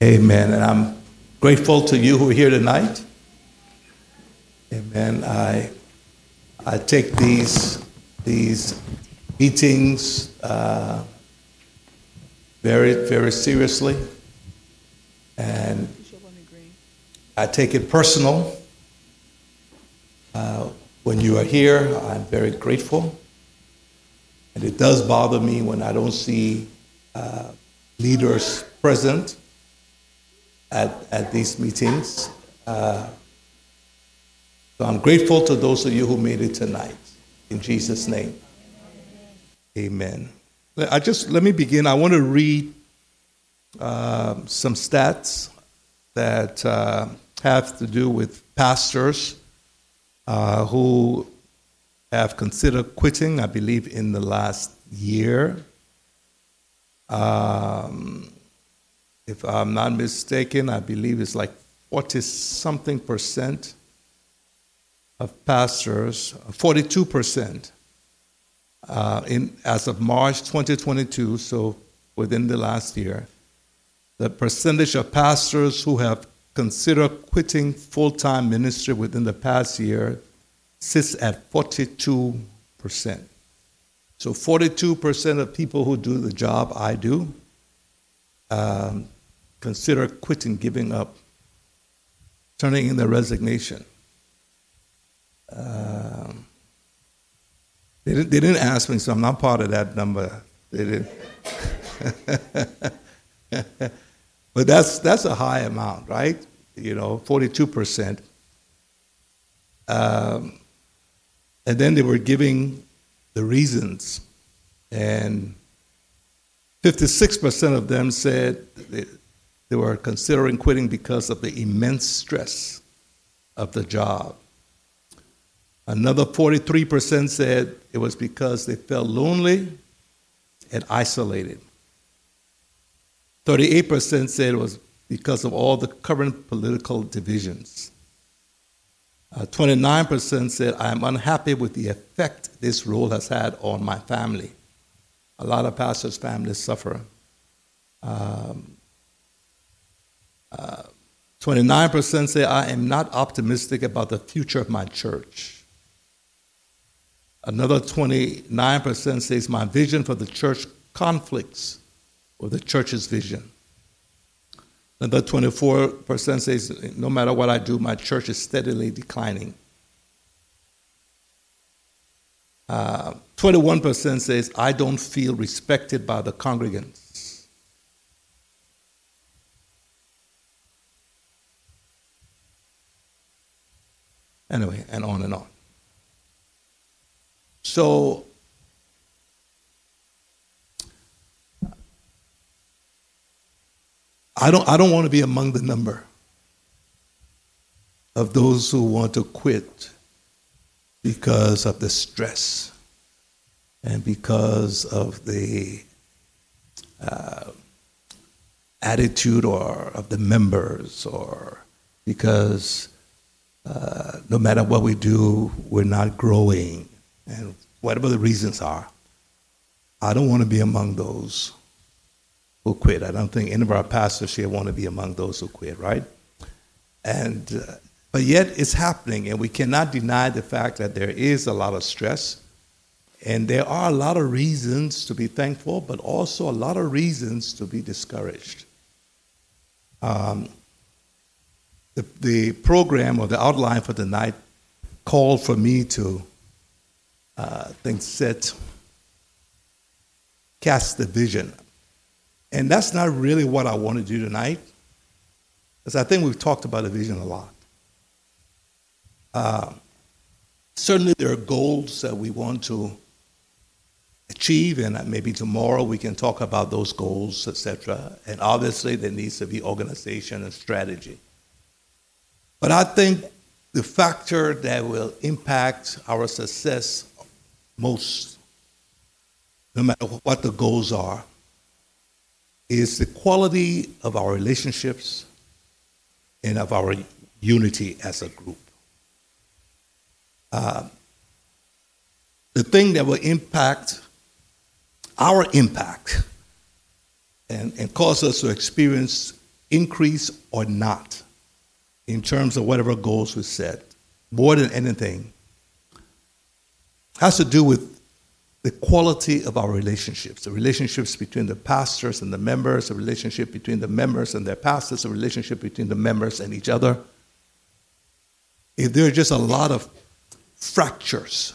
Amen. And I'm grateful to you who are here tonight. Amen. I, I take these, these meetings uh, very, very seriously. And I take it personal. Uh, when you are here, I'm very grateful. And it does bother me when I don't see uh, leaders present at, at these meetings. Uh, so I'm grateful to those of you who made it tonight. In Jesus' name. Amen. I just let me begin. I want to read uh, some stats that uh, have to do with pastors uh, who have considered quitting. I believe in the last year. Um, if I'm not mistaken, I believe it's like 40 something percent of pastors, 42 percent uh, in, as of March 2022, so within the last year, the percentage of pastors who have considered quitting full time ministry within the past year sits at 42%. So 42% of people who do the job I do um, consider quitting, giving up, turning in their resignation. Um, they, didn't, they didn't ask me, so I'm not part of that number. They didn't. but that's, that's a high amount, right? You know, 42%. Um, and then they were giving the reasons. And 56% of them said they, were considering quitting because of the immense stress of the job. Another 43% said it was because they felt lonely and isolated. 38% said it was because of all the current political divisions. Uh, 29% said, I am unhappy with the effect this role has had on my family. A lot of pastors' families suffer. Um, uh, 29% say, I am not optimistic about the future of my church. Another 29% says, My vision for the church conflicts with the church's vision. Another 24% says, No matter what I do, my church is steadily declining. Uh, 21% says, I don't feel respected by the congregants. Anyway, and on and on. So, I don't, I don't want to be among the number of those who want to quit because of the stress and because of the uh, attitude or of the members or because no matter what we do, we're not growing, and whatever the reasons are. I don't want to be among those who quit. I don't think any of our pastors here want to be among those who quit, right? And uh, but yet it's happening, and we cannot deny the fact that there is a lot of stress, and there are a lot of reasons to be thankful, but also a lot of reasons to be discouraged. Um, the, the program or the outline for tonight called for me to uh, think set cast the vision. And that's not really what i want to do tonight because i think we've talked about the vision a lot. Uh, certainly there are goals that we want to achieve and maybe tomorrow we can talk about those goals etc and obviously there needs to be organization and strategy but I think the factor that will impact our success most, no matter what the goals are, is the quality of our relationships and of our unity as a group. Uh, the thing that will impact our impact and, and cause us to experience increase or not in terms of whatever goals we set, more than anything, has to do with the quality of our relationships, the relationships between the pastors and the members, the relationship between the members and their pastors, the relationship between the members and each other. If there are just a lot of fractures,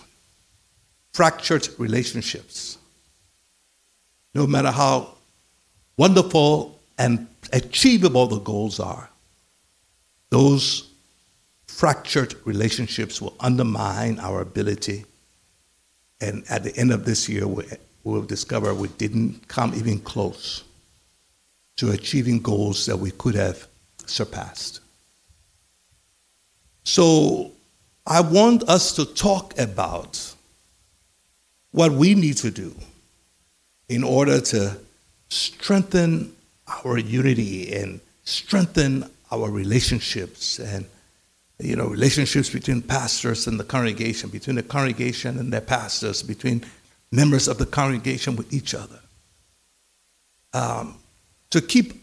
fractured relationships, no matter how wonderful and achievable the goals are, those fractured relationships will undermine our ability. And at the end of this year, we, will discover we didn't come even close to achieving goals that we could have surpassed. So I want us to talk about what we need to do in order to strengthen our unity and strengthen our relationships and you know relationships between pastors and the congregation between the congregation and their pastors between members of the congregation with each other um, to keep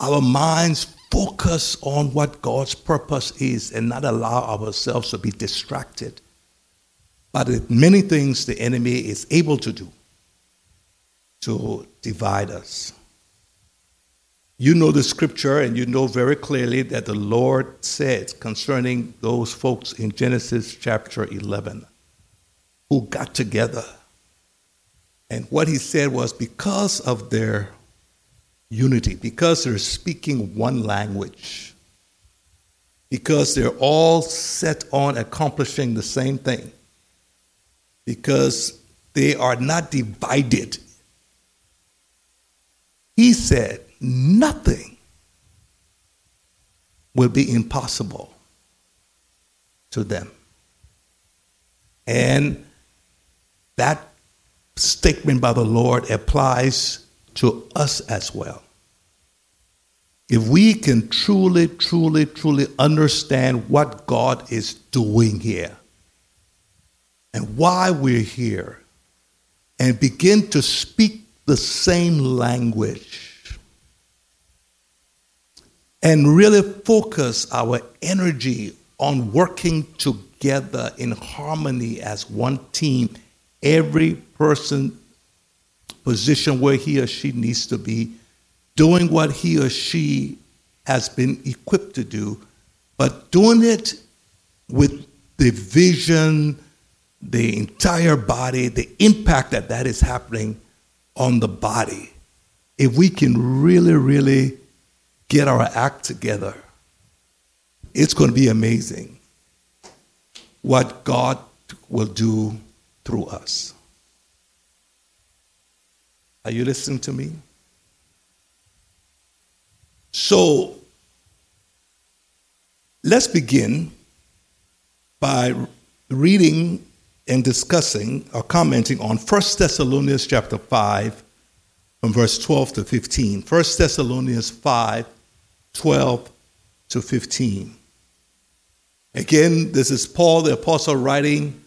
our minds focused on what god's purpose is and not allow ourselves to be distracted by the many things the enemy is able to do to divide us. You know the scripture, and you know very clearly that the Lord said concerning those folks in Genesis chapter 11 who got together. And what he said was because of their unity, because they're speaking one language, because they're all set on accomplishing the same thing, because they are not divided he said, nothing will be impossible to them. And that statement by the Lord applies to us as well. If we can truly, truly, truly understand what God is doing here and why we're here, and begin to speak the same language and really focus our energy on working together in harmony as one team, every person position where he or she needs to be, doing what he or she has been equipped to do, but doing it with the vision, the entire body, the impact that that is happening on the body, if we can really, really get our act together, it's going to be amazing what God will do through us. Are you listening to me? So, let's begin by reading and discussing or commenting on 1 Thessalonians chapter 5 from verse 12 to 15. 1 Thessalonians 5, 12 to 15. Again, this is Paul the apostle writing,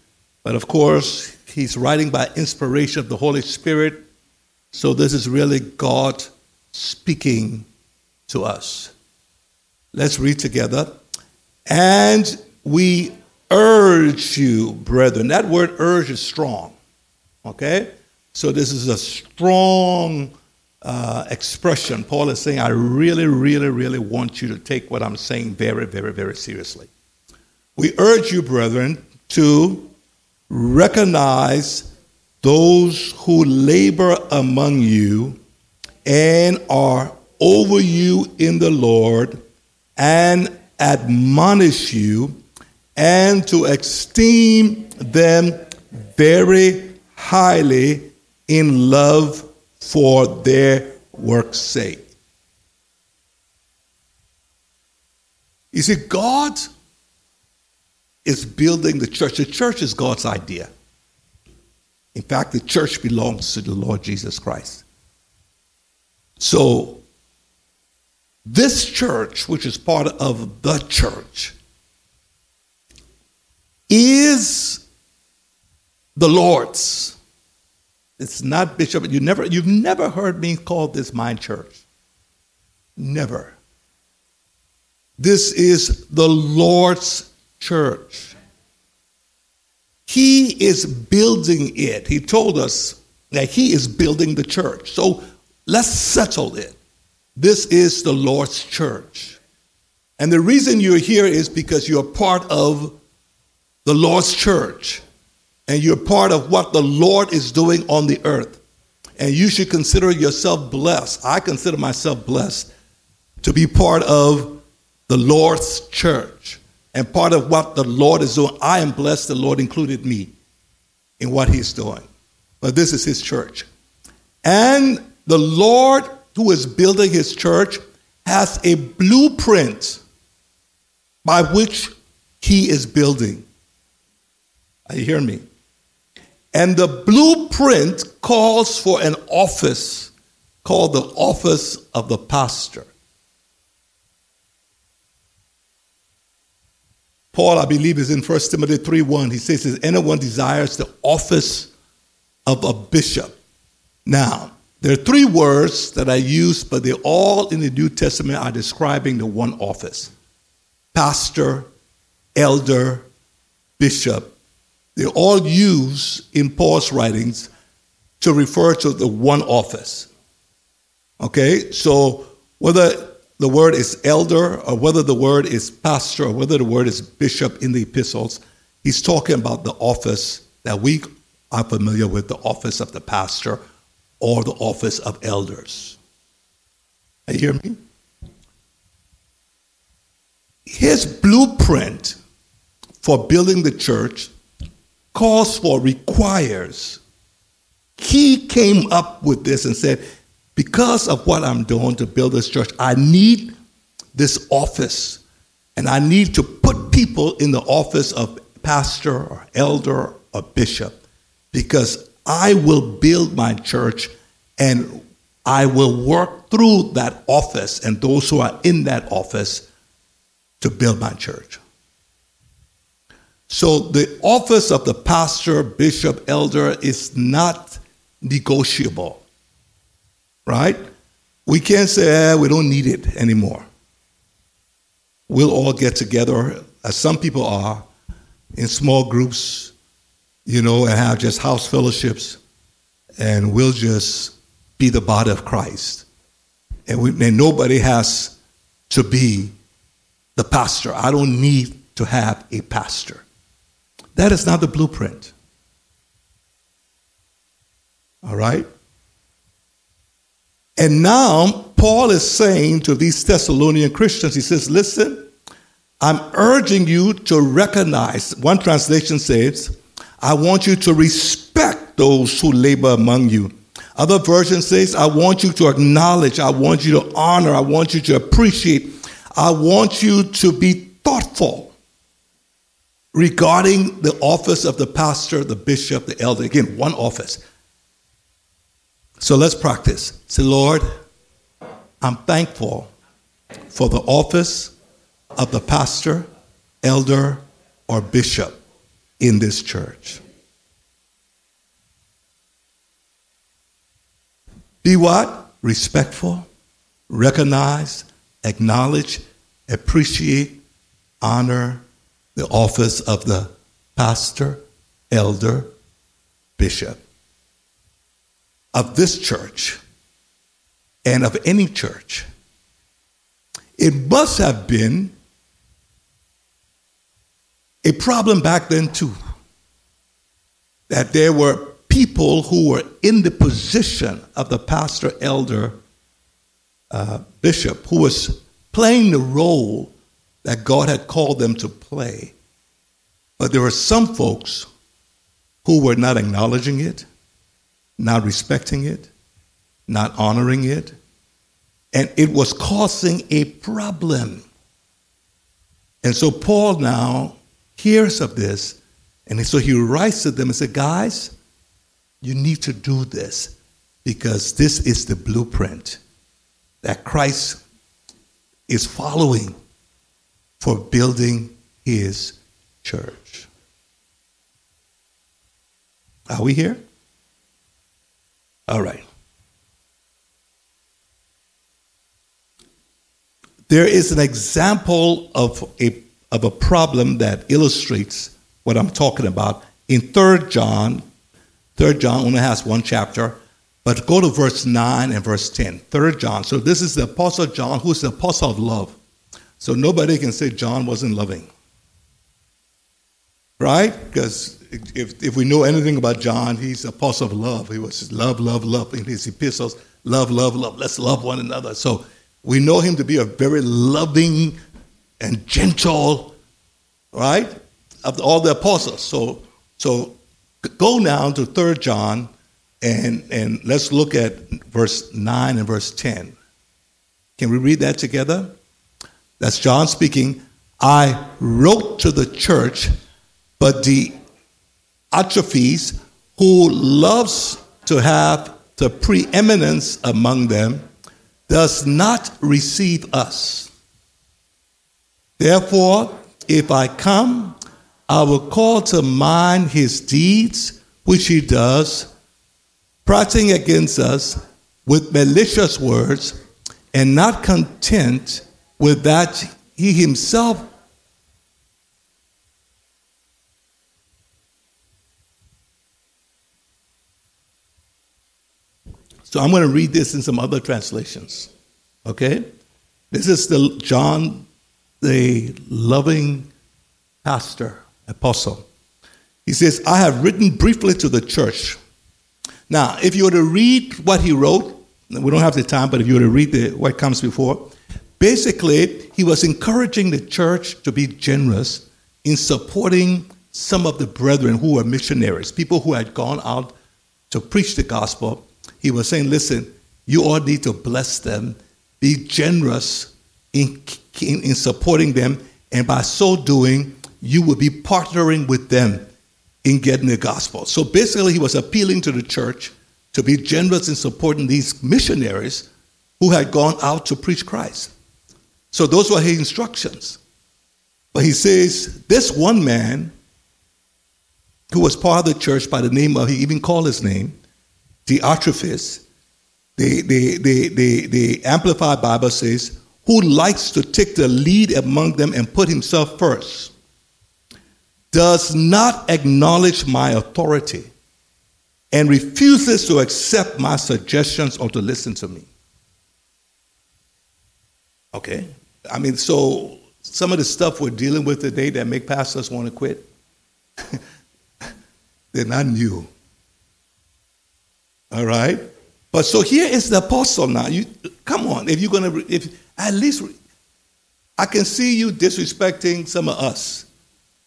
but of course, he's writing by inspiration of the Holy Spirit. So this is really God speaking to us. Let's read together. And we urge you, brethren. That word urge is strong. Okay? So this is a strong uh, expression. Paul is saying, I really, really, really want you to take what I'm saying very, very, very seriously. We urge you, brethren, to recognize those who labor among you and are over you in the Lord and admonish you and to esteem them very highly in love for their work's sake. You see, God is building the church. The church is God's idea. In fact, the church belongs to the Lord Jesus Christ. So, this church, which is part of the church, is the Lord's. It's not Bishop. You never, you've never heard me call this my church. Never. This is the Lord's church. He is building it. He told us that He is building the church. So let's settle it. This is the Lord's church. And the reason you're here is because you're part of the Lord's church and you're part of what the Lord is doing on the earth. And you should consider yourself blessed. I consider myself blessed to be part of the Lord's church and part of what the Lord is doing. I am blessed the Lord included me in what he's doing. But this is his church. And the Lord who is building his church has a blueprint by which he is building. Are you hearing me? And the blueprint calls for an office called the office of the pastor. Paul, I believe, is in 1 Timothy 3 1. He says, If anyone desires the office of a bishop. Now, there are three words that I use, but they all in the New Testament are describing the one office pastor, elder, bishop. They're all used in Paul's writings to refer to the one office. Okay, so whether the word is elder or whether the word is pastor or whether the word is bishop in the epistles, he's talking about the office that we are familiar with the office of the pastor or the office of elders. You hear me? His blueprint for building the church calls for, requires. He came up with this and said, because of what I'm doing to build this church, I need this office. And I need to put people in the office of pastor or elder or bishop because I will build my church and I will work through that office and those who are in that office to build my church. So the office of the pastor, bishop, elder is not negotiable right? We can't say, eh, we don't need it anymore. We'll all get together, as some people are, in small groups, you know, and have just house fellowships, and we'll just be the body of Christ. And, we, and nobody has to be the pastor. I don't need to have a pastor. That is not the blueprint. All right? And now Paul is saying to these Thessalonian Christians, he says, listen, I'm urging you to recognize, one translation says, I want you to respect those who labor among you. Other version says, I want you to acknowledge, I want you to honor, I want you to appreciate, I want you to be thoughtful regarding the office of the pastor, the bishop, the elder. Again, one office. So let's practice. Say, Lord, I'm thankful for the office of the pastor, elder, or bishop in this church. Be what? Respectful, recognize, acknowledge, appreciate, honor the office of the pastor, elder, bishop of this church and of any church, it must have been a problem back then, too. That there were people who were in the position of the pastor, elder, uh, bishop, who was playing the role that God had called them to play. But there were some folks who were not acknowledging it, not respecting it, not honoring it, and it was causing a problem. And so Paul now hears of this, and so he writes to them and says, Guys, you need to do this because this is the blueprint that Christ is following for building his church. Are we here? All right. there is an example of a, of a problem that illustrates what I'm talking about in 3 John. 3 John only has one chapter, but go to verse 9 and verse 10. 3 John. So this is the Apostle John, who's the Apostle of love. So nobody can say John wasn't loving. Right? Because if, if we know anything about John, he's the apostle of love. He was love, love, love in his epistles. Love, love, love. Let's love one another. So we know him to be a very loving and gentle, right? Of all the apostles. So, so go now to 3 John and, and let's look at verse 9 and verse 10. Can we read that together? That's John speaking. I wrote to the church, but the Diotrephes, who loves to have the preeminence among them, does not receive us. Therefore, if I come, I will call to mind his deeds, which he does, prating against us with malicious words, and not content with that he himself So I'm going to read this in some other translations. Okay? This is the John, the loving pastor, apostle. He says, I have written briefly to the church. Now, if you were to read what he wrote, we don't have the time, but if you were to read the, what comes before, basically, he was encouraging the church to be generous in supporting some of the brethren who were missionaries, people who had gone out to preach the gospel he was saying, listen, you all need to bless them, be generous in, in, in supporting them, and by so doing, you will be partnering with them in getting the gospel. So basically, he was appealing to the church to be generous in supporting these missionaries who had gone out to preach Christ. So those were his instructions. But he says, this one man who was part of the church by the name of, he even called his name, Diotrephes, the, the, the, the, the Amplified Bible says, who likes to take the lead among them and put himself first, does not acknowledge my authority and refuses to accept my suggestions or to listen to me. Okay? I mean, so some of the stuff we're dealing with today that make pastors want to quit, they're not new. All right? But so here is the apostle now. You come on, if you're gonna if at least I can see you disrespecting some of us.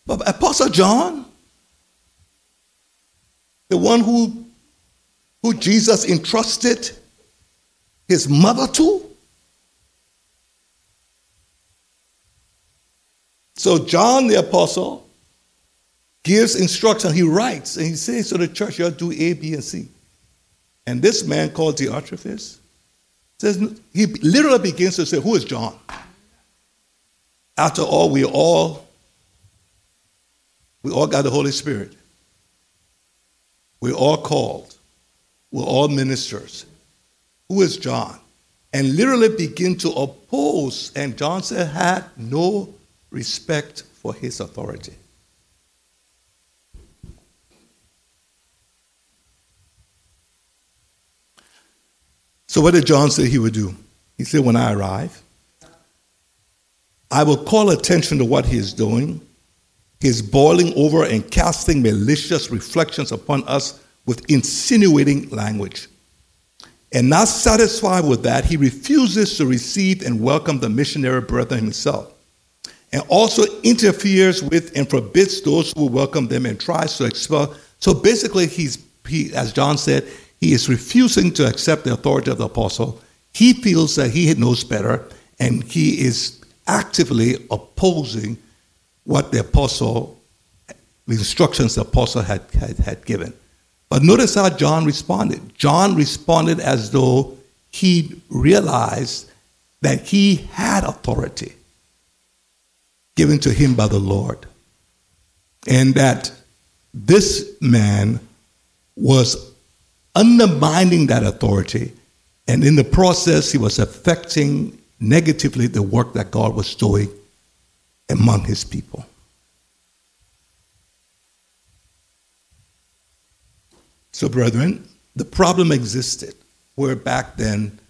But Apostle John, the one who who Jesus entrusted his mother to. So John the apostle gives instruction. He writes and he says to the church, you'll do A, B, and C. And this man called Diotrephes says he literally begins to say, Who is John? After all, we all we all got the Holy Spirit. We're all called. We're all ministers. Who is John? And literally begin to oppose. And John said, had no respect for his authority. So, what did John say he would do? He said, When I arrive, I will call attention to what he is doing. He's boiling over and casting malicious reflections upon us with insinuating language. And not satisfied with that, he refuses to receive and welcome the missionary brethren himself, and also interferes with and forbids those who welcome them and tries to expel. So basically, he's, he, as John said, he is refusing to accept the authority of the apostle. He feels that he knows better, and he is actively opposing what the apostle, the instructions the apostle had, had, had given. But notice how John responded. John responded as though he realized that he had authority given to him by the Lord, and that this man was undermining that authority. And in the process, he was affecting negatively the work that God was doing among his people. So, brethren, the problem existed where back then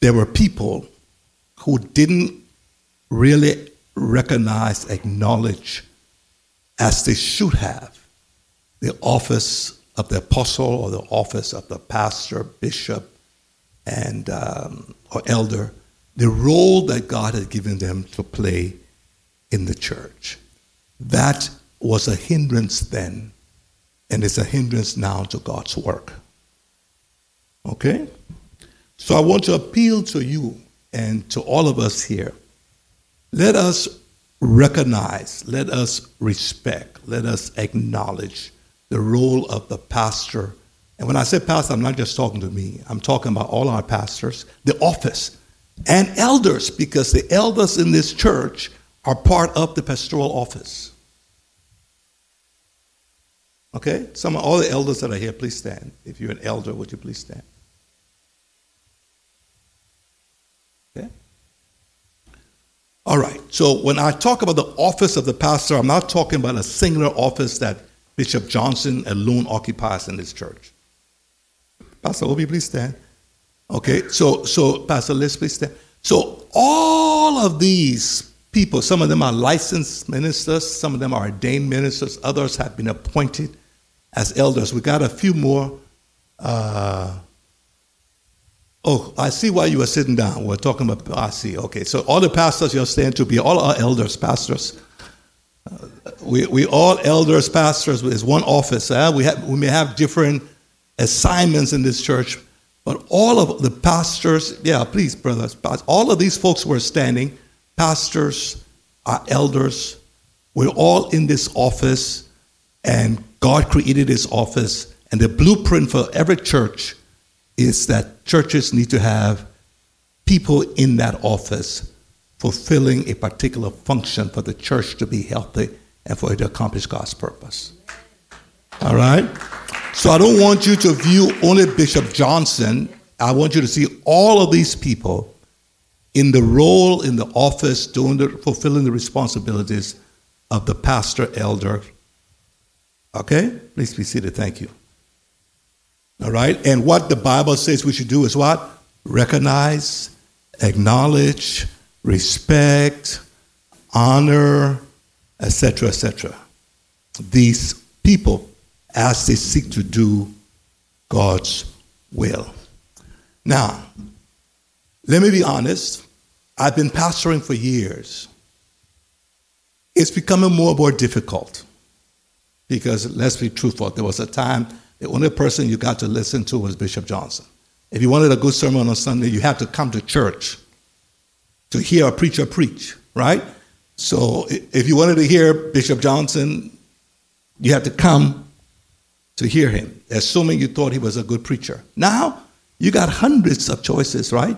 there were people who didn't really recognize, acknowledge, as they should have, the office of the apostle or the office of the pastor, bishop, and um, or elder, the role that God had given them to play in the church. That was a hindrance then, and it's a hindrance now to God's work. Okay? So I want to appeal to you and to all of us here. Let us recognize, let us respect, let us acknowledge the role of the pastor. And when I say pastor, I'm not just talking to me, I'm talking about all our pastors, the office, and elders, because the elders in this church are part of the pastoral office. Okay? Some all the elders that are here, please stand. If you're an elder, would you please stand? All right. So when I talk about the office of the pastor, I'm not talking about a singular office that Bishop Johnson alone occupies in this church. Pastor Obi, please stand. Okay, so so Pastor Liz, please stand. So all of these people, some of them are licensed ministers, some of them are ordained ministers, others have been appointed as elders. We got a few more. Uh, oh, I see why you were sitting down. We're talking about, I see. Okay, so all the pastors you're staying to be, all our elders, pastors. Uh, we, we all elders, pastors, is one office. Eh? We, have, we may have different assignments in this church, but all of the pastors, yeah, please, brothers, all of these folks who are standing, pastors, our elders, we're all in this office, and God created this office, and the blueprint for every church is that churches need to have people in that office fulfilling a particular function for the church to be healthy and for it to accomplish God's purpose. All right? So I don't want you to view only Bishop Johnson. I want you to see all of these people in the role in the office, doing the, fulfilling the responsibilities of the pastor elder. Okay? Please be seated. Thank you. All right? And what the Bible says we should do is what? Recognize, acknowledge, respect, honor, etc., etc. These people as they seek to do God's will. Now, let me be honest. I've been pastoring for years. It's becoming more and more difficult because, let's be truthful, there was a time the only person you got to listen to was Bishop Johnson. If you wanted a good sermon on Sunday, you had to come to church to hear a preacher preach, right? So if you wanted to hear Bishop Johnson, you had to come to hear him, assuming you thought he was a good preacher. Now, you got hundreds of choices, right?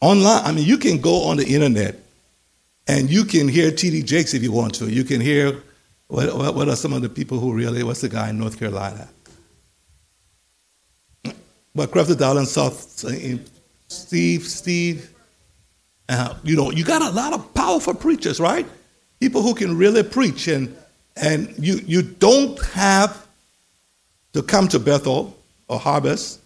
Online, I mean, you can go on the internet and you can hear T.D. Jakes if you want to. You can hear, what, what are some of the people who really, what's the guy in North Carolina? But Creflo Dollar South, Steve, Steve, uh, you know, you got a lot of powerful preachers, right? People who can really preach, and and you you don't have to come to Bethel or Harvest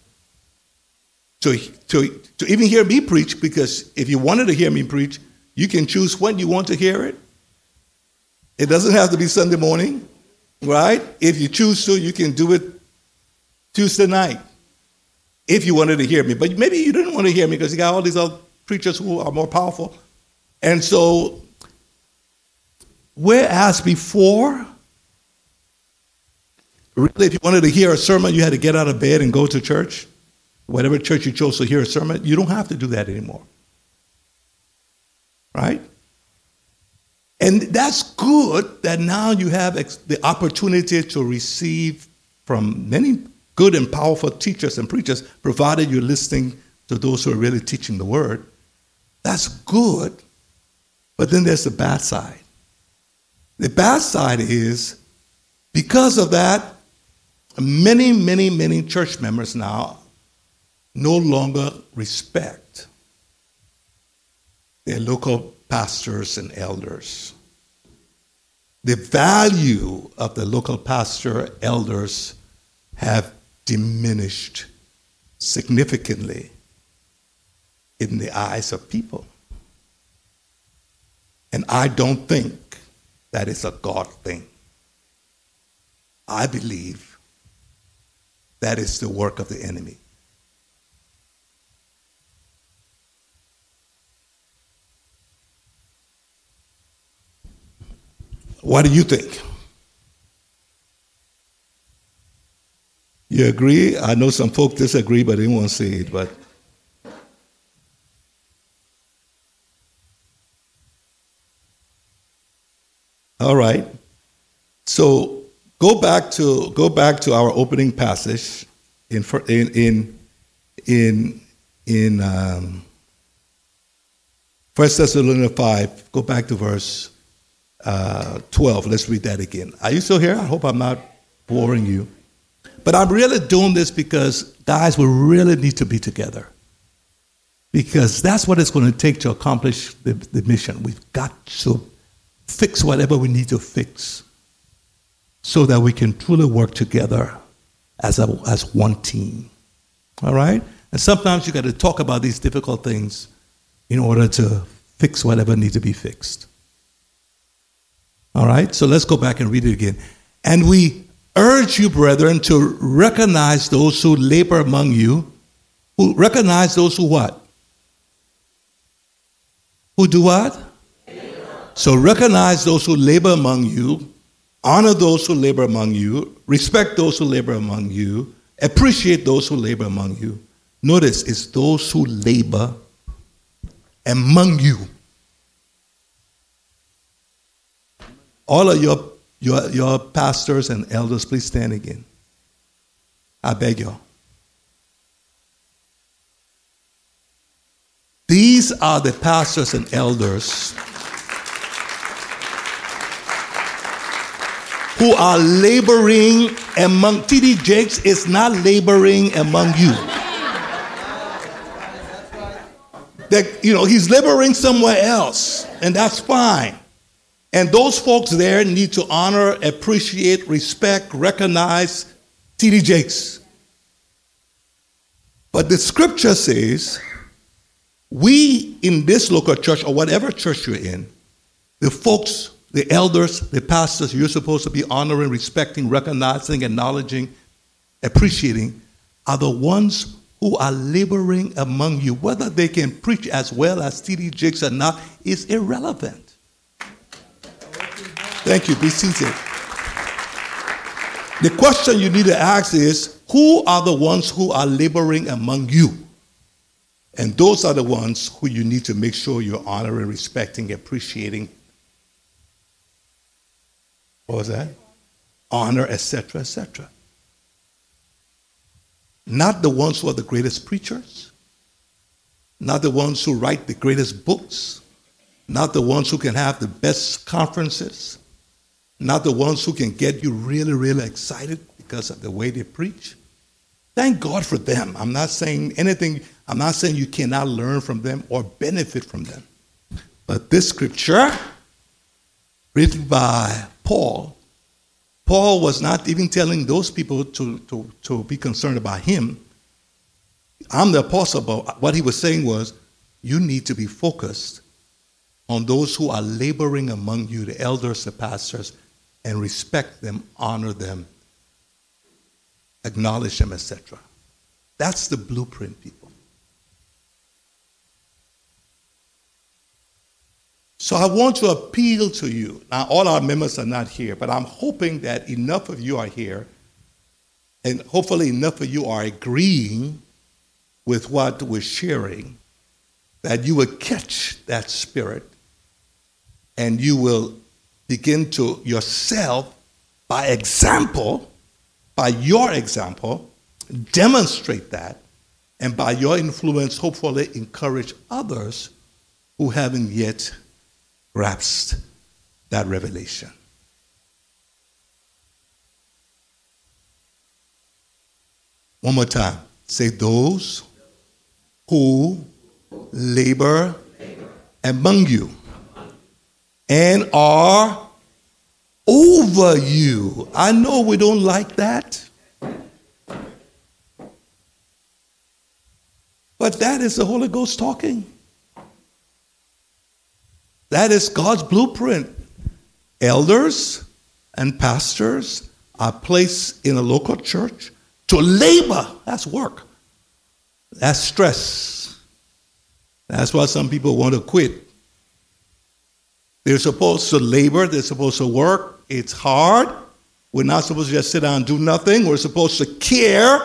to to to even hear me preach, because if you wanted to hear me preach, you can choose when you want to hear it. It doesn't have to be Sunday morning, right? If you choose to, you can do it Tuesday night if you wanted to hear me. But maybe you didn't want to hear me because you got all these other preachers who are more powerful. And so, whereas before, really, if you wanted to hear a sermon, you had to get out of bed and go to church, whatever church you chose to hear a sermon, you don't have to do that anymore. Right? And that's good that now you have the opportunity to receive from many good and powerful teachers and preachers, provided you're listening to those who are really teaching the word. That's good. But then there's the bad side. The bad side is because of that, many, many, many church members now no longer respect their local pastors and elders. The value of the local pastor elders have diminished significantly in the eyes of people. And I don't think that is a God thing. I believe that is the work of the enemy. What do you think? You agree? I know some folks disagree, but they won't say it. But all right. So go back to go back to our opening passage in in in in, in um, First Thessalonians five. Go back to verse uh, 12. Let's read that again. Are you still here? I hope I'm not boring you. But I'm really doing this because guys, we really need to be together. Because that's what it's going to take to accomplish the, the mission. We've got to fix whatever we need to fix so that we can truly work together as, a, as one team. All right? And sometimes you got to talk about these difficult things in order to fix whatever needs to be fixed. All right, so let's go back and read it again. And we urge you, brethren, to recognize those who labor among you. Who recognize those who what? Who do what? So recognize those who labor among you, honor those who labor among you, respect those who labor among you, appreciate those who labor among you. Notice it's those who labor among you. All of your, your, your pastors and elders, please stand again. I beg you. These are the pastors and elders who are laboring among T.D. Jakes is not laboring among you. That you know he's laboring somewhere else, and that's fine. And those folks there need to honor, appreciate, respect, recognize T.D. Jakes. But the scripture says, we in this local church or whatever church you're in, the folks, the elders, the pastors, you're supposed to be honoring, respecting, recognizing, acknowledging, appreciating, are the ones who are laboring among you. Whether they can preach as well as T.D. Jakes or not is irrelevant. Thank you. Be seated. The question you need to ask is who are the ones who are laboring among you? And those are the ones who you need to make sure you're honoring, respecting, appreciating. What was that? Honor, etc., etc. Not the ones who are the greatest preachers, not the ones who write the greatest books, not the ones who can have the best conferences, not the ones who can get you really, really excited because of the way they preach. Thank God for them. I'm not saying anything, I'm not saying you cannot learn from them or benefit from them. But this scripture, written by Paul, Paul was not even telling those people to, to, to be concerned about him. I'm the apostle, but what he was saying was, you need to be focused on those who are laboring among you, the elders, the pastors, and respect them, honor them, acknowledge them, etc. That's the blueprint, people. So I want to appeal to you. Now, all our members are not here, but I'm hoping that enough of you are here, and hopefully enough of you are agreeing with what we're sharing, that you will catch that spirit and you will begin to yourself, by example, by your example, demonstrate that, and by your influence, hopefully encourage others who haven't yet grasped that revelation. One more time. Say, those who labor among you and are over you. I know we don't like that. But that is the Holy Ghost talking. That is God's blueprint. Elders and pastors are placed in a local church to labor. That's work. That's stress. That's why some people want to quit. They're supposed to labor, they're supposed to work. It's hard. We're not supposed to just sit down and do nothing. We're supposed to care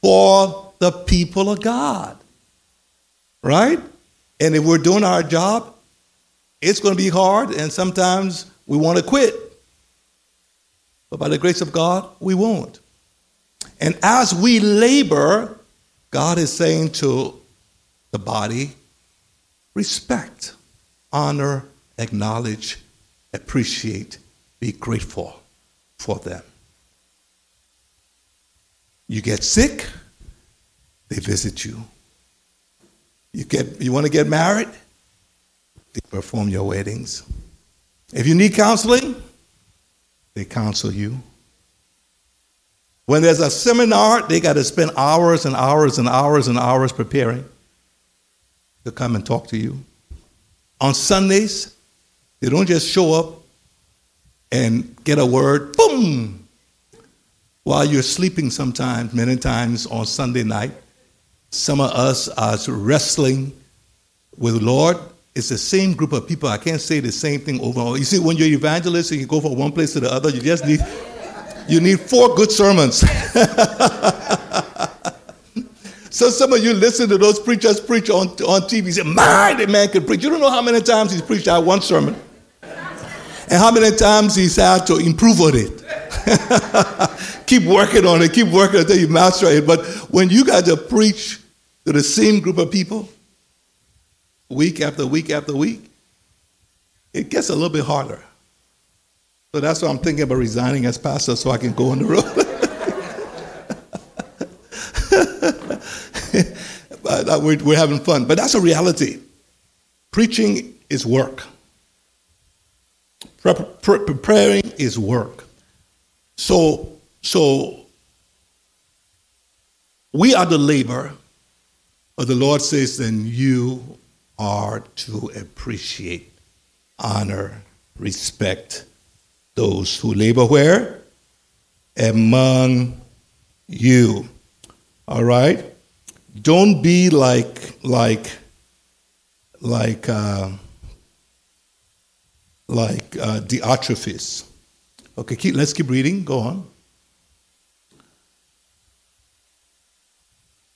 for the people of God. Right? And if we're doing our job, it's going to be hard, and sometimes we want to quit. But by the grace of God, we won't. And as we labor, God is saying to the body, respect, honor, acknowledge, appreciate, be grateful for them. You get sick, they visit you. You get you want to get married, they perform your weddings. If you need counseling, they counsel you. When there's a seminar, they got to spend hours and hours and hours and hours preparing to come and talk to you. On Sundays, they don't just show up and get a word, boom, while you're sleeping sometimes, many times on Sunday night. Some of us are wrestling with the Lord. It's the same group of people. I can't say the same thing over and over. You see, when you're evangelist and you go from one place to the other, you just need you need four good sermons. so some of you listen to those preachers preach on, on TV. Say, my, the man can preach. You don't know how many times he's preached that one sermon. And how many times he's had to improve on it. keep working on it, keep working until you master it. But when you got to preach to the same group of people, week after week after week, it gets a little bit harder. So that's why I'm thinking about resigning as pastor so I can go on the road. but uh, we're, we're having fun. But that's a reality. Preaching is work. Pre- pre- preparing is work. So, so we are the labor, but the Lord says, then you are to appreciate, honor, respect, those who labor where? Among you. All right? Don't be like, like, like, uh, like uh, Diotrephes. Okay, keep, let's keep reading. Go on.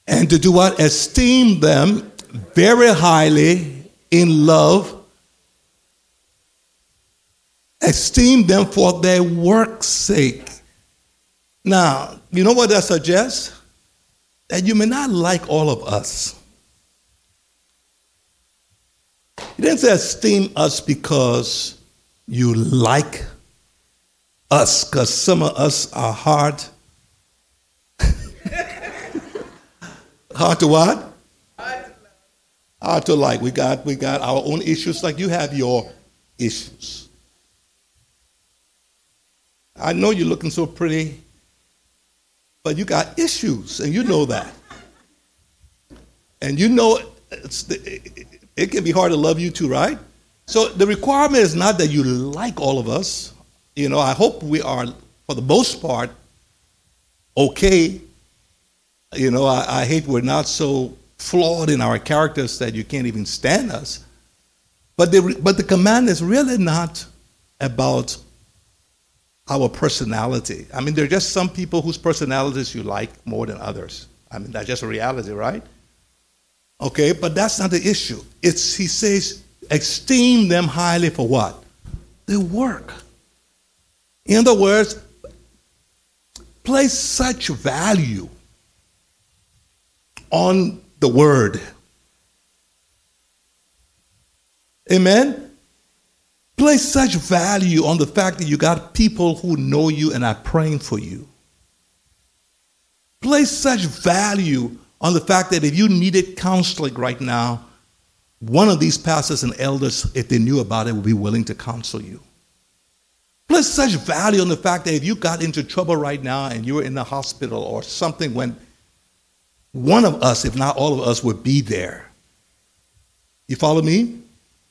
And to do what? Esteem them very highly in love esteem them for their work's sake. Now, you know what that suggests? That you may not like all of us. He didn't say esteem us because you like us, because some of us are hard. hard to what? Hard to like. We got we got our own issues like you have your issues. I know you're looking so pretty, but you got issues, and you know that. And you know the, it can be hard to love you too, right? So the requirement is not that you like all of us. You know, I hope we are, for the most part, okay. You know, I, I hate we're not so flawed in our characters that you can't even stand us. But the, but the command is really not about our personality. I mean, there are just some people whose personalities you like more than others. I mean, that's just a reality, right? Okay, but that's not the issue. It's he says, esteem them highly for what? Their work. In other words, place such value on the word. Amen? Place such value on the fact that you got people who know you and are praying for you. Place such value on the fact that if you needed counseling right now, one of these pastors and elders, if they knew about it, would be willing to counsel you. Place such value on the fact that if you got into trouble right now and you were in the hospital or something went, one of us, if not all of us, would be there. You follow me?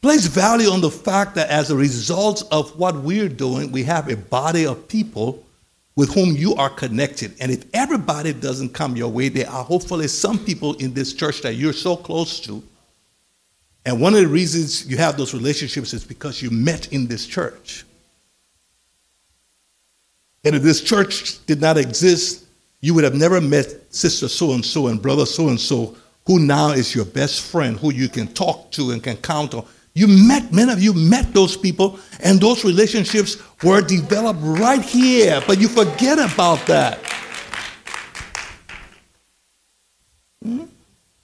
Place value on the fact that as a result of what we're doing, we have a body of people with whom you are connected. And if everybody doesn't come your way, there are hopefully some people in this church that you're so close to. And one of the reasons you have those relationships is because you met in this church. And if this church did not exist, you would have never met sister so and so and brother so and so, who now is your best friend, who you can talk to and can count on. You met, many of you met those people, and those relationships were developed right here, but you forget about that. Hmm?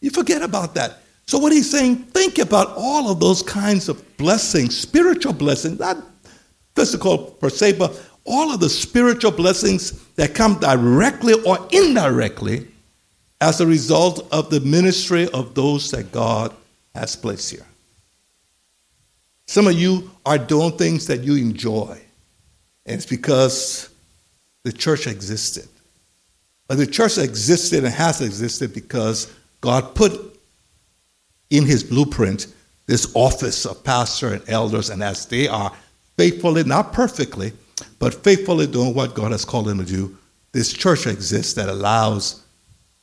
You forget about that. So, what he's saying, think about all of those kinds of blessings, spiritual blessings, not physical per se, but all of the spiritual blessings that come directly or indirectly as a result of the ministry of those that God has placed here. Some of you are doing things that you enjoy, and it's because the church existed. But the church existed and has existed because God put in his blueprint this office of pastor and elders, and as they are faithfully, not perfectly, but faithfully doing what God has called them to do, this church exists that allows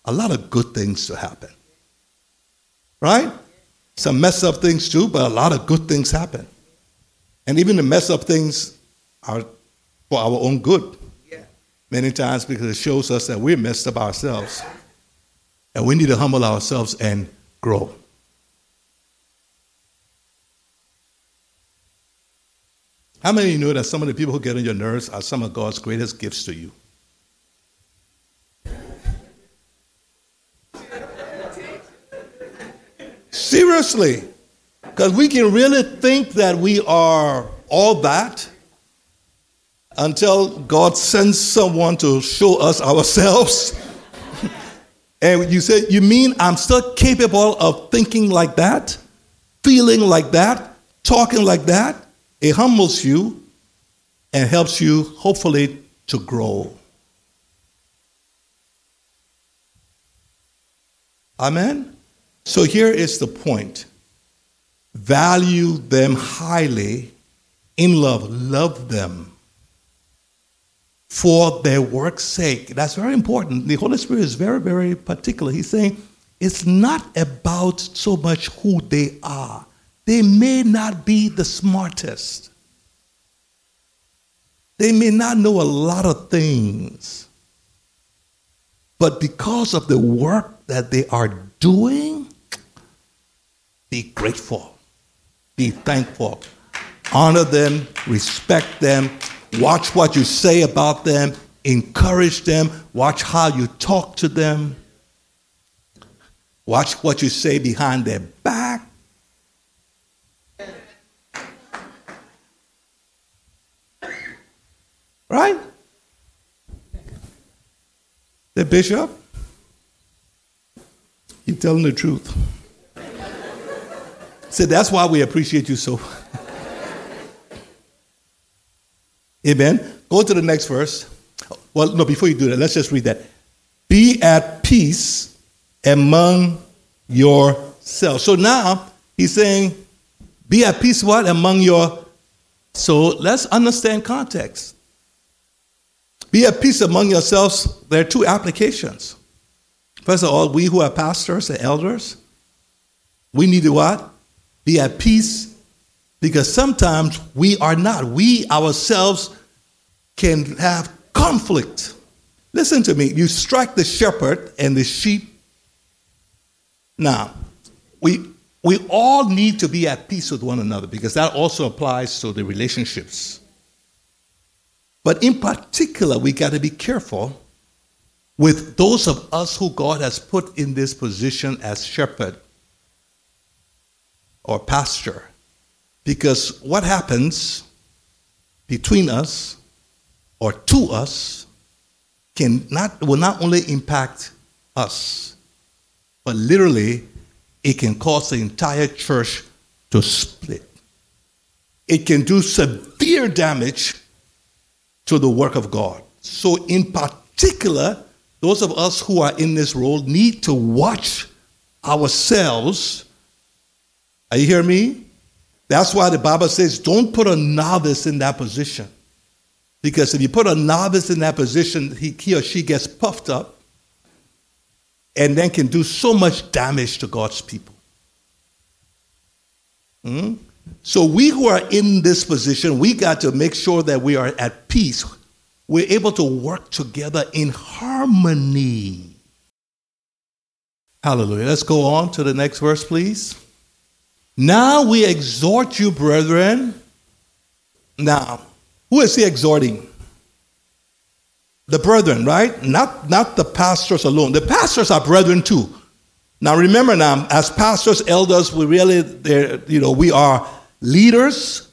a lot of good things to happen. Right? Some mess up things too, but a lot of good things happen. And even the mess up things are for our own good. Yeah. Many times because it shows us that we're messed up ourselves. And we need to humble ourselves and grow. How many of you know that some of the people who get on your nerves are some of God's greatest gifts to you? Seriously. Because we can really think that we are all that until God sends someone to show us ourselves. and you say, You mean I'm still capable of thinking like that, feeling like that, talking like that? It humbles you and helps you, hopefully, to grow. Amen? So here is the point value them highly in love, love them for their work's sake. That's very important. The Holy Spirit is very, very particular. He's saying it's not about so much who they are. They may not be the smartest. They may not know a lot of things. But because of the work that they are doing, be grateful, be thankful, honor them, respect them, watch what you say about them, encourage them, watch how you talk to them, watch what you say behind their back. Right? The bishop, you're telling the truth. So that's why we appreciate you so. Amen. Go to the next verse. Well, no, before you do that, let's just read that. Be at peace among yourselves. So now he's saying, be at peace what? Among your. So let's understand context. Be at peace among yourselves. There are two applications. First of all, we who are pastors and elders, we need to what? be at peace because sometimes we are not. We ourselves can have conflict. Listen to me. You strike the shepherd and the sheep. Now, we, we all need to be at peace with one another because that also applies to the relationships. But in particular, we got to be careful with those of us who God has put in this position as shepherd or pastor. Because what happens between us or to us can not will not only impact us, but literally, it can cause the entire church to split. It can do severe damage to the work of God. So, in particular, those of us who are in this role need to watch ourselves. Are you hearing me? That's why the Bible says don't put a novice in that position. Because if you put a novice in that position, he, he or she gets puffed up and then can do so much damage to God's people. Hmm? So, we who are in this position, we got to make sure that we are at peace. We're able to work together in harmony. Hallelujah. Let's go on to the next verse, please. Now we exhort you, brethren. Now, who is he exhorting? The brethren, right? Not, not the pastors alone. The pastors are brethren too. Now remember now, as pastors, elders, we really, you know, we are leaders,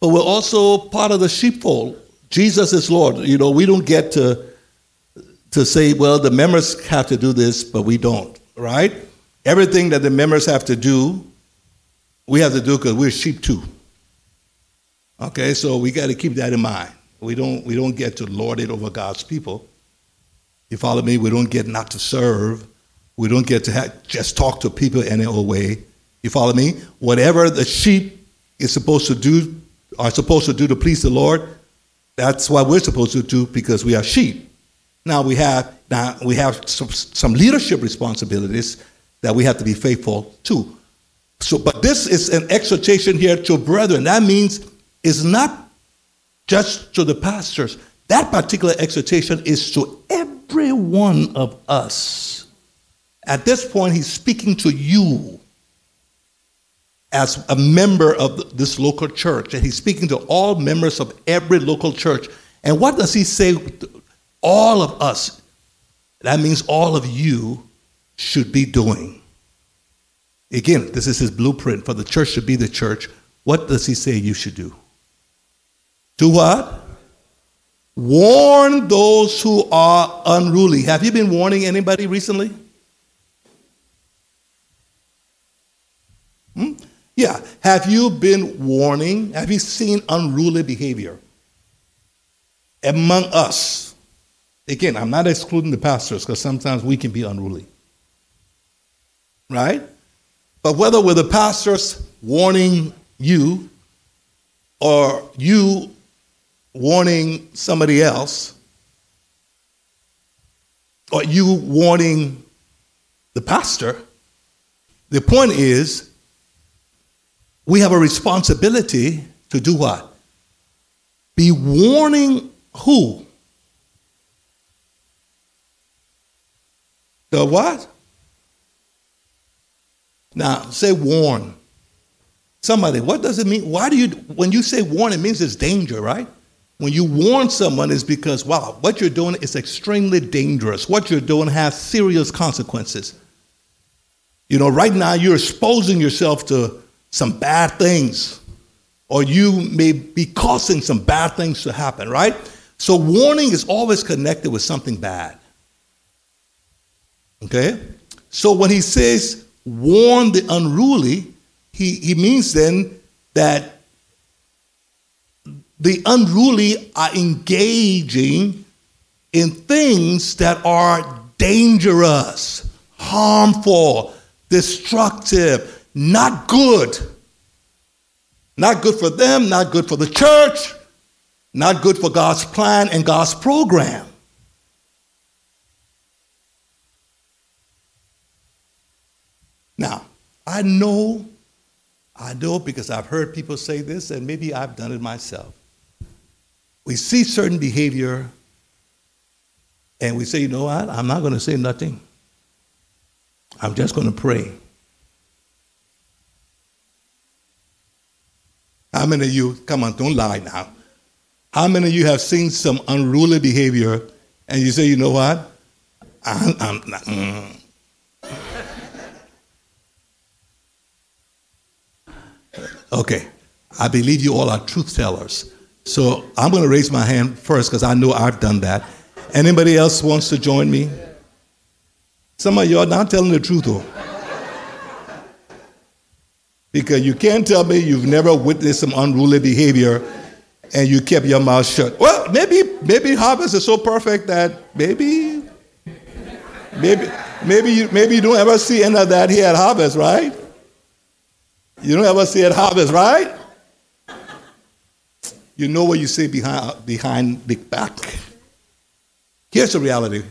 but we're also part of the sheepfold. Jesus is Lord. You know, we don't get to, to say, well, the members have to do this, but we don't, right? Everything that the members have to do, we have to do because we're sheep too. Okay, so we got to keep that in mind. We don't, we don't get to lord it over God's people. You follow me? We don't get not to serve. We don't get to have, just talk to people any old way. You follow me? Whatever the sheep is supposed to do, are supposed to do to please the Lord, that's what we're supposed to do because we are sheep. Now we have now we have some, some leadership responsibilities that we have to be faithful to. So, but this is an exhortation here to brethren. That means it's not just to the pastors. That particular exhortation is to every one of us. At this point, he's speaking to you as a member of this local church, and he's speaking to all members of every local church. And what does he say? All of us. That means all of you should be doing. Again, this is his blueprint for the church to be the church. What does he say you should do? Do what? Warn those who are unruly. Have you been warning anybody recently? Hmm? Yeah. Have you been warning? Have you seen unruly behavior among us? Again, I'm not excluding the pastors because sometimes we can be unruly. Right? But whether we're the pastors warning you or you warning somebody else, or you warning the pastor, the point is we have a responsibility to do what? Be warning who? The what? Now, say warn. Somebody, what does it mean? Why do you, when you say warn, it means it's danger, right? When you warn someone, is because, wow, what you're doing is extremely dangerous. What you're doing has serious consequences. You know, right now you're exposing yourself to some bad things, or you may be causing some bad things to happen, right? So, warning is always connected with something bad. Okay? So, when he says warn the unruly, he, he means then that the unruly are engaging in things that are dangerous, harmful, destructive, not good. Not good for them, not good for the church, not good for God's plan and God's program. Now, I know, I know because I've heard people say this, and maybe I've done it myself we see certain behavior and we say, you know what? I'm not going to say nothing. I'm just going to pray. How many of you, come on, don't lie now. How many of you have seen some unruly behavior and you say, you know what? I'm, I'm not, mm. Okay, I believe you all are truth tellers. So I'm going to raise my hand first because I know I've done that. Anybody else wants to join me? Some of you are not telling the truth, though. Because you can't tell me you've never witnessed some unruly behavior and you kept your mouth shut. Well, maybe maybe harvest is so perfect that maybe maybe maybe you maybe you don't ever see any of that here at harvest, right? You don't ever see it harvest, right? You know what you say behind behind the back. Here's the reality.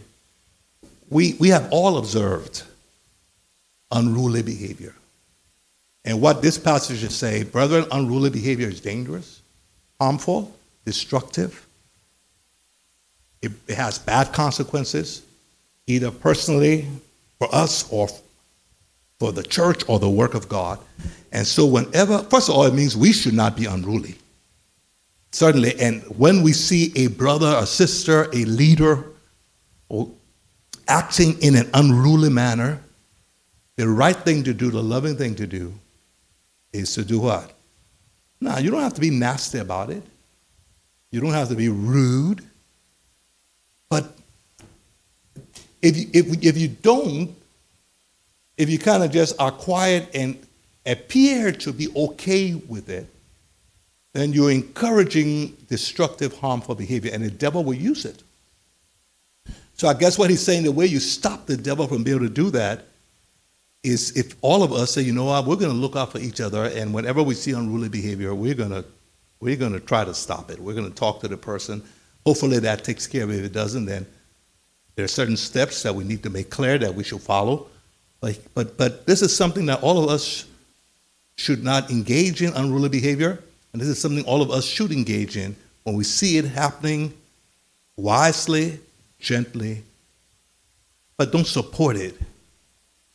We we have all observed unruly behavior. And what this passage is saying, brethren, unruly behavior is dangerous, harmful, destructive. It, it has bad consequences, either personally for us or for the church or the work of God. And so, whenever, first of all, it means we should not be unruly. Certainly. And when we see a brother, a sister, a leader acting in an unruly manner, the right thing to do, the loving thing to do, is to do what? Now, you don't have to be nasty about it. You don't have to be rude. But if you, if, if you don't, if you kind of just are quiet and appear to be okay with it, then you're encouraging destructive, harmful behavior, and the devil will use it. So I guess what he's saying, the way you stop the devil from being able to do that is if all of us say, you know what, we're going to look out for each other, and whenever we see unruly behavior, we're going to we're going to try to stop it. We're going to talk to the person. Hopefully that takes care of it. If it doesn't, then there are certain steps that we need to make clear that we should follow. Like, but but this is something that all of us should not engage in unruly behavior, and this is something all of us should engage in when we see it happening wisely, gently, but don't support it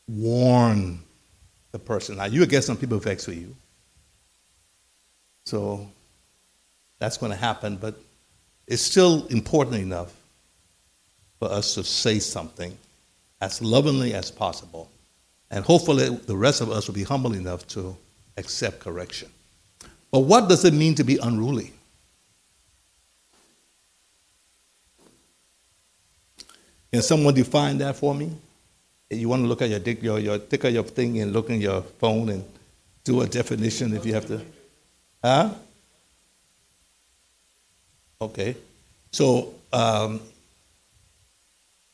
warn the person. Now, you get some people vex with you. So that's going to happen, but it's still important enough for us to say something as lovingly as possible. And hopefully, the rest of us will be humble enough to accept correction. But what does it mean to be unruly? Can someone define that for me? You want to look at your, your, your take out your thing and look in your phone and do a definition if you have to. Huh? Okay. So um,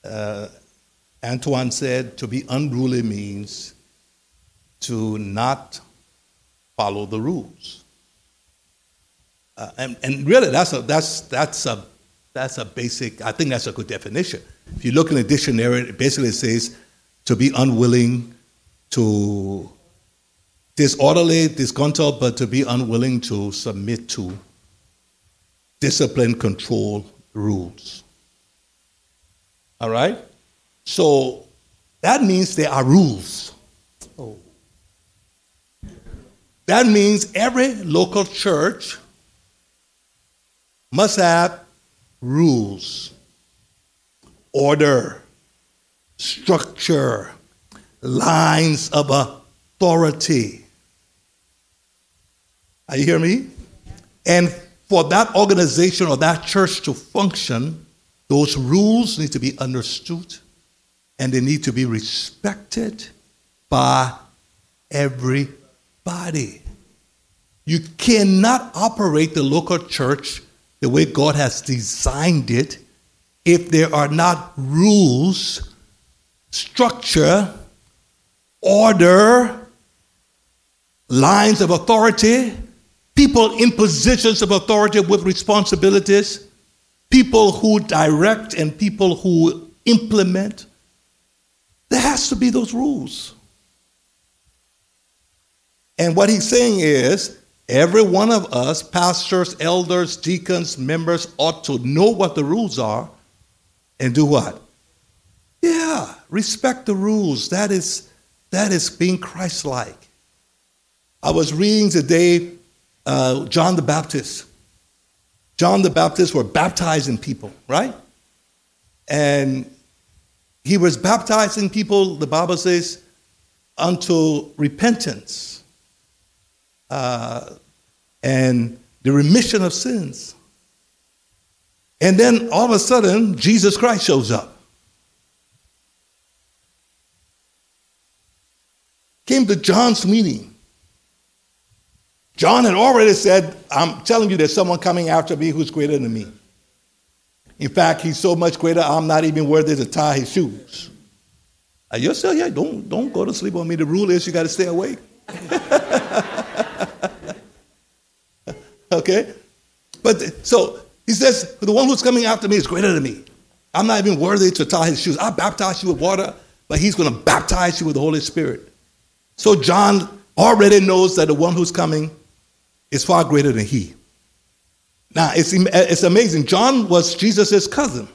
uh, Antoine said to be unruly means to not follow the rules. Uh, and, and really, that's a, that's, that's, a, that's a basic, I think that's a good definition. If you look in the dictionary, it basically says to be unwilling to disorderly, disgruntled, but to be unwilling to submit to discipline, control, rules. All right? So that means there are rules. Oh. That means every local church must have rules, order, structure, lines of authority. Are you hear me? And for that organization or that church to function, those rules need to be understood and they need to be respected by everybody. You cannot operate the local church the way God has designed it if there are not rules structure, order, lines of authority, people in positions of authority with responsibilities, people who direct and people who implement. There has to be those rules. And what he's saying is every one of us, pastors, elders, deacons, members, ought to know what the rules are and do what? Yeah, respect the rules. That is, that is being Christ like. I was reading today uh, John the Baptist. John the Baptist were baptizing people, right? And he was baptizing people, the Bible says, unto repentance uh, and the remission of sins. And then all of a sudden, Jesus Christ shows up. Came to John's meeting. John had already said, I'm telling you, there's someone coming after me who's greater than me. In fact, he's so much greater, I'm not even worthy to tie his shoes. Are you still here? Don't, don't go to sleep on me. The rule is you got to stay awake. okay? But so he says, the one who's coming after me is greater than me. I'm not even worthy to tie his shoes. I baptize you with water, but he's going to baptize you with the Holy Spirit. So John already knows that the one who's coming is far greater than he. Now, it's, it's amazing. John was Jesus' cousin.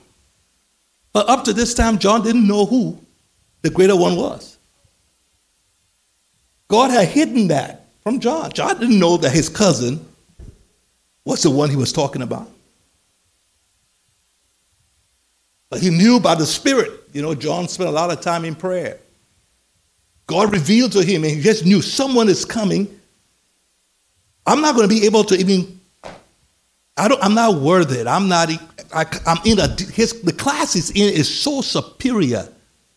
But up to this time, John didn't know who the greater one was. God had hidden that from John. John didn't know that his cousin was the one he was talking about. But he knew by the Spirit. You know, John spent a lot of time in prayer. God revealed to him, and he just knew someone is coming. I'm not going to be able to even. I don't. I'm not worth it. I'm not. I, am in a. His the class is in is so superior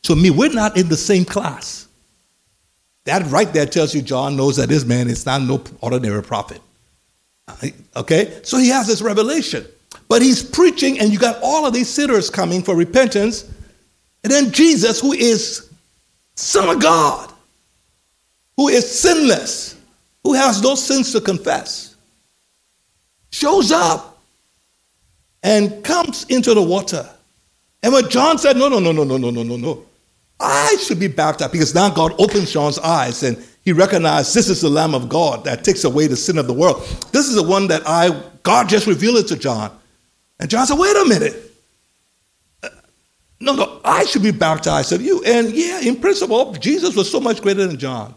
to me. We're not in the same class. That right there tells you John knows that this man is not no ordinary prophet. Uh, okay, so he has this revelation, but he's preaching, and you got all of these sinners coming for repentance, and then Jesus, who is Son of God, who is sinless, who has no sins to confess, shows up and comes into the water. And when John said, No, no, no, no, no, no, no, no, no, I should be baptized because now God opens John's eyes and he recognized this is the Lamb of God that takes away the sin of the world. This is the one that I, God just revealed it to John. And John said, Wait a minute. No, no, I should be baptized of you. And yeah, in principle, oh, Jesus was so much greater than John.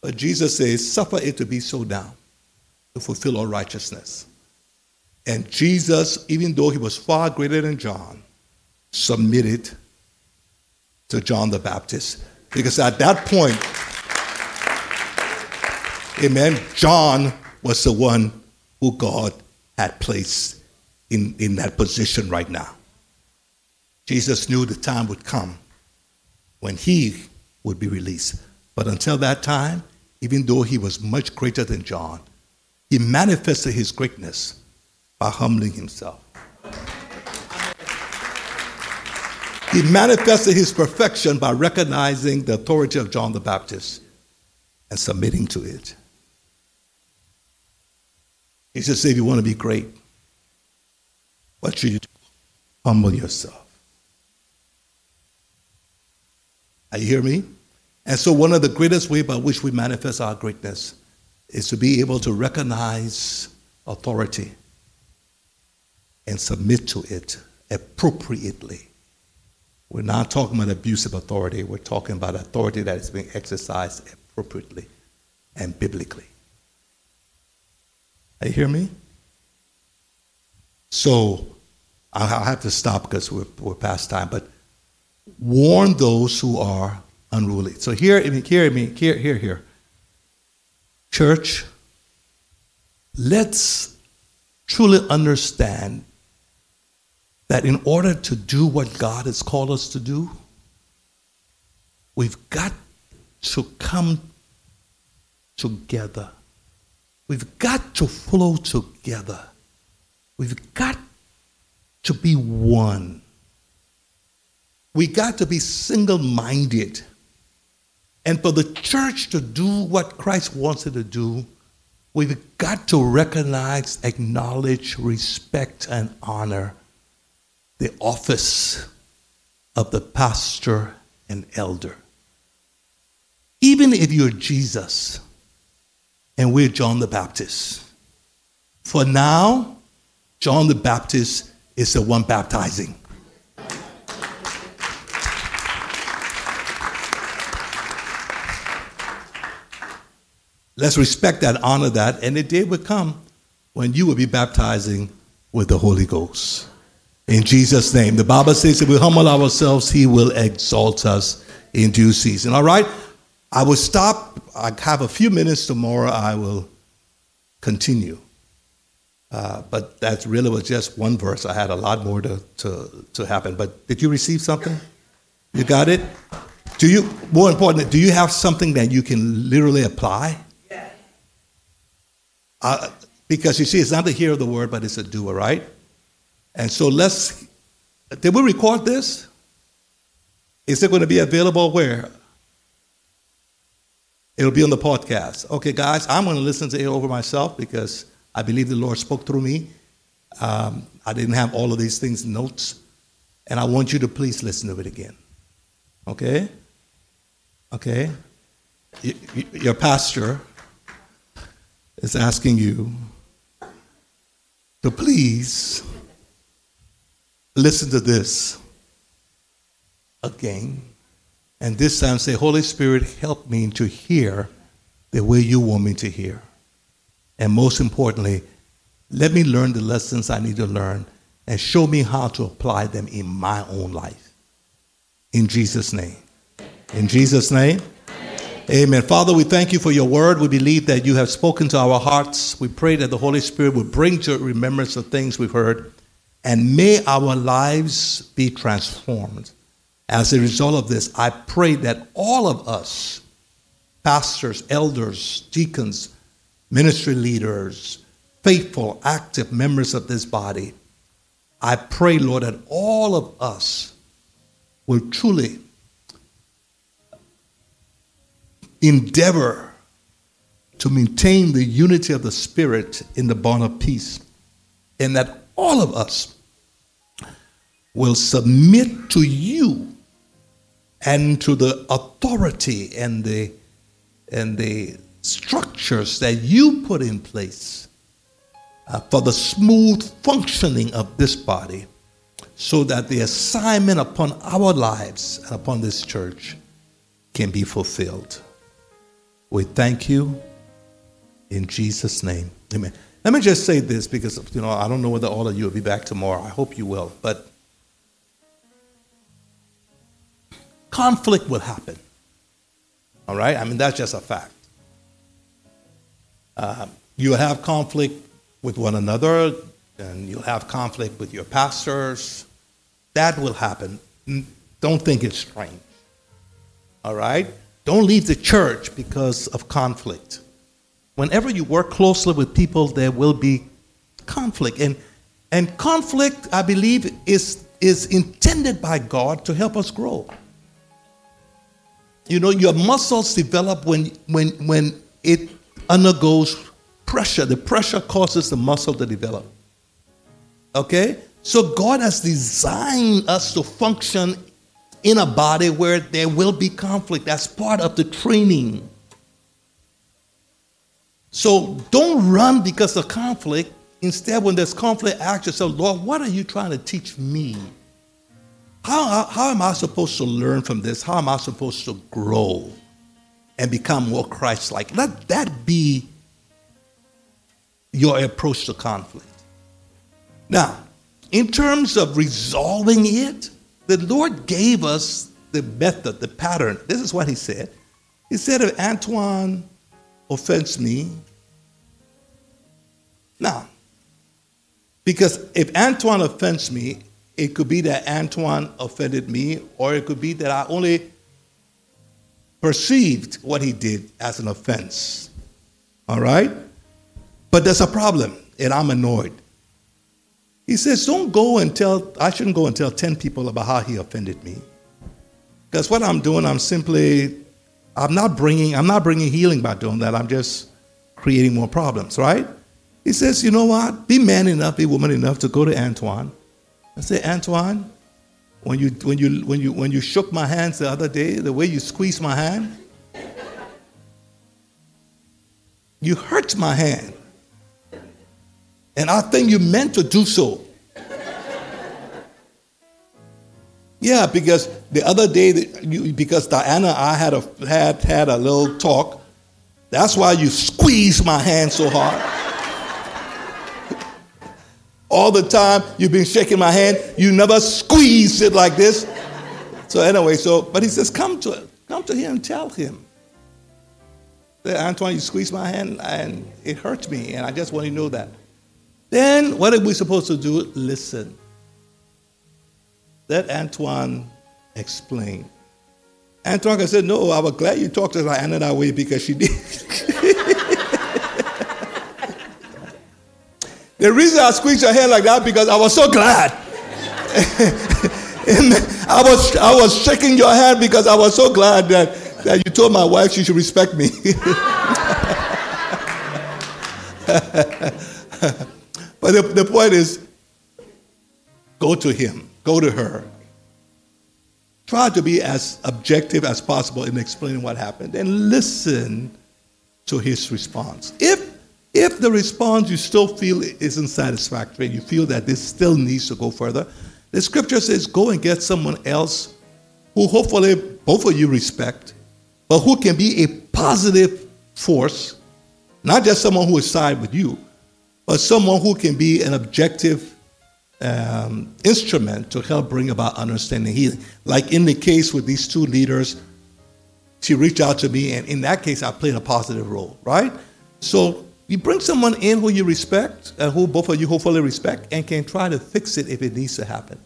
But Jesus says, suffer it to be so down to fulfill all righteousness. And Jesus, even though he was far greater than John, submitted to John the Baptist. Because at that point, amen, John was the one who God had placed in, in that position right now. Jesus knew the time would come when he would be released. But until that time, even though he was much greater than John, he manifested his greatness by humbling himself. He manifested his perfection by recognizing the authority of John the Baptist and submitting to it. He said, if you want to be great, what should you do? Humble yourself. Are you hear me? And so, one of the greatest ways by which we manifest our greatness is to be able to recognize authority and submit to it appropriately. We're not talking about abusive authority, we're talking about authority that is being exercised appropriately and biblically. Are you hear me? So, I'll have to stop because we're, we're past time, but warn those who are unruly. So here, hear me, here, here, here. Church, let's truly understand that in order to do what God has called us to do, we've got to come together. We've got to flow together. We've got to be one. We got to be single minded. And for the church to do what Christ wants it to do, we've got to recognize, acknowledge, respect, and honor the office of the pastor and elder. Even if you're Jesus and we're John the Baptist, for now, John the Baptist is the one baptizing. Let's respect that, honor that, and the day will come when you will be baptizing with the Holy Ghost. In Jesus' name. The Bible says if we humble ourselves, He will exalt us in due season. All right? I will stop. I have a few minutes tomorrow. I will continue. Uh, but that really was just one verse. I had a lot more to, to, to happen. But did you receive something? You got it? Do you, more important, do you have something that you can literally apply? Uh, because you see, it's not the hear of the word, but it's a doer, right? And so let's, did we record this? Is it going to be available where? It'll be on the podcast. Okay, guys, I'm going to listen to it over myself because I believe the Lord spoke through me. Um, I didn't have all of these things notes, and I want you to please listen to it again. Okay? Okay? Your pastor is asking you to please listen to this again. And this time say, Holy Spirit, help me to hear the way you want me to hear. And most importantly, let me learn the lessons I need to learn and show me how to apply them in my own life. In Jesus' name. In Jesus' name. Amen. Father, we thank you for your word. We believe that you have spoken to our hearts. We pray that the Holy Spirit will bring to remembrance the things we've heard. And may our lives be transformed. As a result of this, I pray that all of us, pastors, elders, deacons, ministry leaders, faithful, active members of this body, I pray, Lord, that all of us will truly endeavor to maintain the unity of the Spirit in the bond of peace, and that all of us will submit to you and to the authority and the and the structures that you put in place uh, for the smooth functioning of this body so that the assignment upon our lives and upon this church can be fulfilled. We thank you in Jesus' name. Amen. Let me just say this because you know I don't know whether all of you will be back tomorrow. I hope you will, but conflict will happen. All right? I mean that's just a fact. Uh, you have conflict with one another, and you'll have conflict with your pastors. That will happen. Don't think it's strange. All right? Don't leave the church because of conflict. Whenever you work closely with people, there will be conflict. And, and conflict, I believe, is, is intended by God to help us grow. You know, your muscles develop when, when, when it undergoes pressure. The pressure causes the muscle to develop. Okay? So God has designed us to function in a body where there will be conflict. That's part of the training. So don't run because of conflict. Instead, when there's conflict, ask yourself, Lord, what are you trying to teach me? How, how am I supposed to learn from this? How am I supposed to grow and become more Christ like? Let that be your approach to conflict. Now, in terms of resolving it, the Lord gave us the method, the pattern. This is what He said. He said, if Antoine offends me, now, because if Antoine offends me, it could be that Antoine offended me, or it could be that I only perceived what he did as an offense. All right? But there's a problem, and I'm annoyed. He says, Don't go and tell, I shouldn't go and tell 10 people about how he offended me. Because what I'm doing, I'm simply, I'm not bringing, I'm not bringing healing by doing that. I'm just creating more problems, right? He says, You know what? Be man enough, be woman enough to go to Antoine and say, Antoine, when you, when you, when you, when you shook my hands the other day, the way you squeezed my hand, you hurt my hand. And I think you meant to do so. Yeah, because the other day, because Diana, I had a had had a little talk. That's why you squeezed my hand so hard. All the time you've been shaking my hand, you never squeezed it like this. So anyway, so but he says, come to come to him and tell him. That Antoine, you squeezed my hand and it hurts me, and I just want you to know that. Then what are we supposed to do? Listen. Let Antoine explain. Antoine I said, No, I was glad you talked to her Anna that way because she did. the reason I squeezed her hair like that because I was so glad. I was I was shaking your hand because I was so glad that, that you told my wife she should respect me. but the, the point is go to him, go to her. Try to be as objective as possible in explaining what happened and listen to his response. If if the response you still feel isn't satisfactory, you feel that this still needs to go further, the scripture says go and get someone else who hopefully both of you respect, but who can be a positive force, not just someone who will side with you, but someone who can be an objective um, instrument to help bring about understanding healing. Like in the case with these two leaders, she reached out to me, and in that case, I played a positive role, right? So you bring someone in who you respect, and who both of you hopefully respect, and can try to fix it if it needs to happen.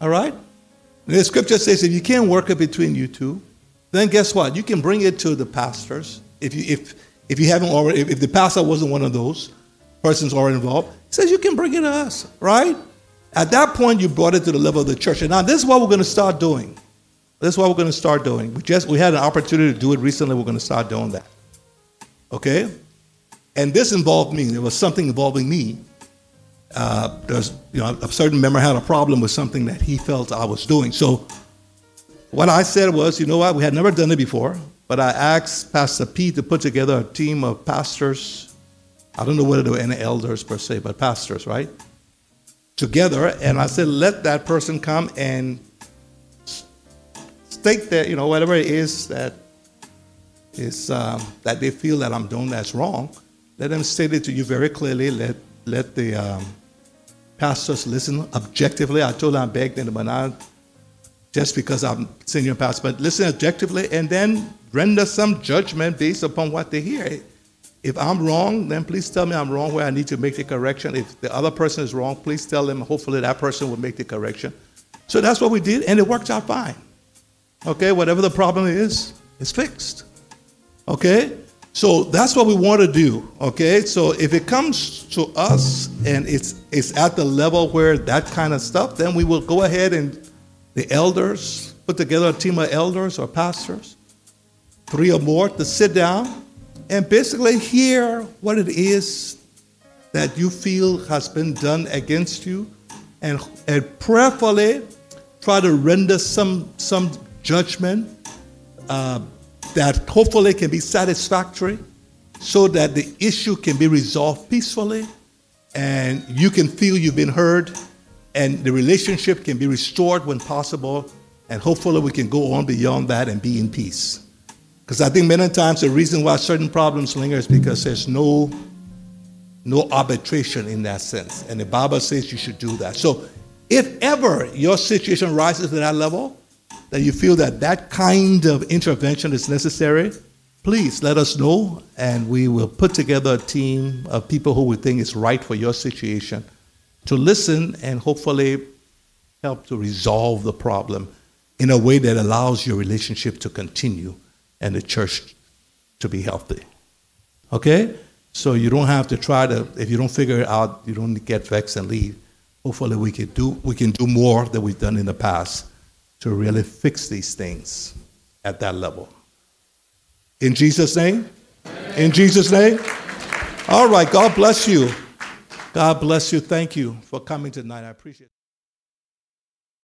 All right? And the scripture says if you can't work it between you two, then guess what? You can bring it to the pastors. If you if if you haven't already, if, if the pastor wasn't one of those persons already involved, he says you can bring it to us, right? At that point, you brought it to the level of the church. And now this is what we're going to start doing. This is what we're going to start doing. We just we had an opportunity to do it recently. We're going to start doing that. Okay? And this involved me. There was something involving me. Uh, there's, you know, a certain member had a problem with something that he felt I was doing. So what I said was, you know what, we had never done it before, but I asked Pastor Pete to put together a team of pastors. I don't know whether they were any elders per se, but pastors, right? together, and I said, let that person come and state that, you know, whatever it is that is um, that they feel that I'm doing that's wrong, let them state it to you very clearly. Let let the um, pastors listen objectively. I told them I begged them, but not just because I'm senior pastor, but listen objectively and then render some judgment based upon what they hear. If I'm wrong, then please tell me I'm wrong where I need to make the correction. If the other person is wrong, please tell them. Hopefully, that person will make the correction. So that's what we did, and it worked out fine. Okay, whatever the problem is, it's fixed. Okay? So that's what we want to do. Okay? So if it comes to us and it's it's at the level where that kind of stuff, then we will go ahead and the elders put together a team of elders or pastors, three or more, to sit down and basically hear what it is that you feel has been done against you and, and prayerfully try to render some, some judgment uh, that hopefully can be satisfactory so that the issue can be resolved peacefully and you can feel you've been heard and the relationship can be restored when possible and hopefully we can go on beyond that and be in peace. Because I think many times the reason why certain problems linger is because there's no, no arbitration in that sense. And the Bible says you should do that. So if ever your situation rises to that level, that you feel that that kind of intervention is necessary, please let us know and we will put together a team of people who we think is right for your situation to listen and hopefully help to resolve the problem in a way that allows your relationship to continue and the church to be healthy. Okay? So you don't have to try to, if you don't figure it out, you don't get vexed and leave. Hopefully we can do we can do more than we've done in the past to really fix these things at that level. In Jesus' name? In Jesus' name? All right, God bless you. God bless you. Thank you for coming tonight. I appreciate it.